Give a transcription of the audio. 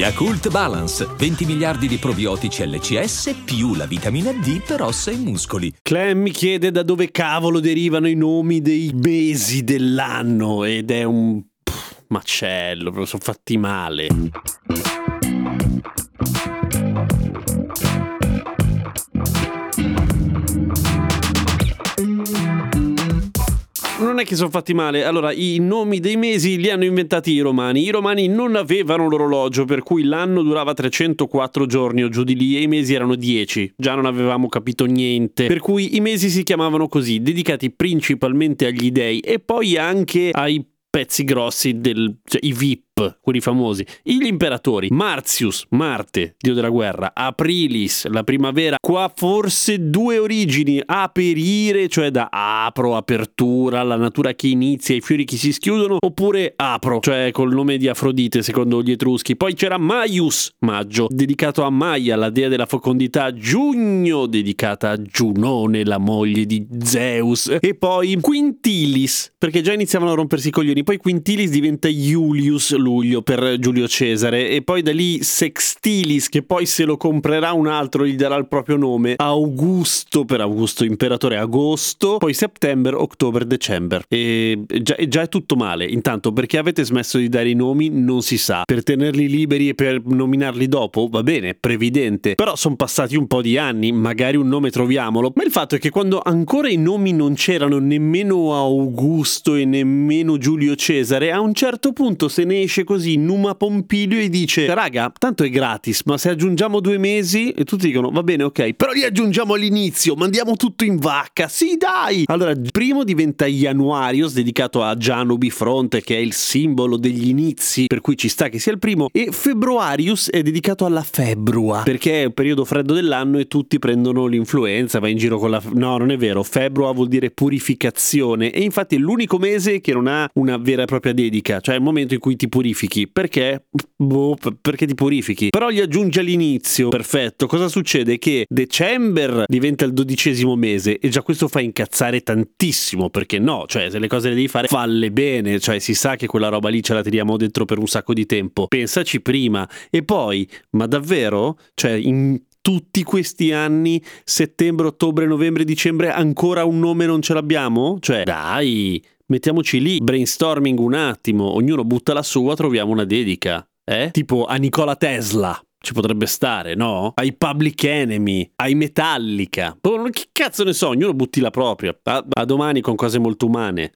Yakult Balance, 20 miliardi di probiotici LCS più la vitamina D per ossa e muscoli. Clem mi chiede da dove cavolo derivano i nomi dei mesi dell'anno ed è un pff, macello, sono fatti male. Non è che sono fatti male. Allora, i nomi dei mesi li hanno inventati i romani. I romani non avevano l'orologio, per cui l'anno durava 304 giorni o giù di lì e i mesi erano 10. Già non avevamo capito niente. Per cui i mesi si chiamavano così, dedicati principalmente agli dei e poi anche ai pezzi grossi del cioè, i VIP quelli famosi, gli imperatori, Martius, Marte, dio della guerra, Aprilis, la primavera, qua forse due origini, aperire, cioè da apro, apertura, la natura che inizia, i fiori che si schiudono, oppure apro, cioè col nome di Afrodite secondo gli Etruschi. Poi c'era Maius, maggio, dedicato a Maia, la dea della fecondità, Giugno, dedicata a Giunone, la moglie di Zeus, e poi Quintilis, perché già iniziavano a rompersi i coglioni, poi Quintilis diventa Iulius, luglio per Giulio Cesare e poi da lì Sextilis che poi se lo comprerà un altro gli darà il proprio nome. Augusto per Augusto imperatore agosto poi September, October, December e già, già, è tutto male intanto perché avete smesso di dare i nomi non si sa. Per tenerli liberi e per nominarli dopo va bene previdente. Però sono passati un po' di anni magari un nome troviamolo. Ma il fatto è che quando ancora i nomi non c'erano nemmeno Augusto e nemmeno Giulio Cesare a un certo punto se ne esce così Numa Pompilio e dice raga tanto è gratis ma se aggiungiamo due mesi? E tutti dicono va bene ok però li aggiungiamo all'inizio mandiamo tutto in vacca. Sì dai! Allora primo diventa Januarius dedicato a Giano Bifronte che è il simbolo degli inizi per cui ci sta che sia il primo e Februarius è dedicato alla febbrua perché è il periodo freddo dell'anno e tutti prendono l'influenza va in giro con la no non è vero februa vuol dire purificazione e infatti è l'unico mese che non ha una vera e propria dedica cioè il momento in cui ti purifichi purifichi. Perché? Boh, perché ti purifichi. Però gli aggiungi all'inizio. Perfetto. Cosa succede? Che December diventa il dodicesimo mese e già questo fa incazzare tantissimo. Perché no? Cioè, se le cose le devi fare, falle bene. Cioè, si sa che quella roba lì ce la tiriamo dentro per un sacco di tempo. Pensaci prima. E poi, ma davvero? Cioè, in tutti questi anni, settembre, ottobre, novembre, dicembre, ancora un nome non ce l'abbiamo? Cioè, dai, mettiamoci lì, brainstorming un attimo, ognuno butta la sua, troviamo una dedica. Eh? Tipo a Nicola Tesla. Ci potrebbe stare, no? Ai Public Enemy, ai Metallica. Boh, che cazzo ne so, ognuno butti la propria. A, a domani con cose molto umane.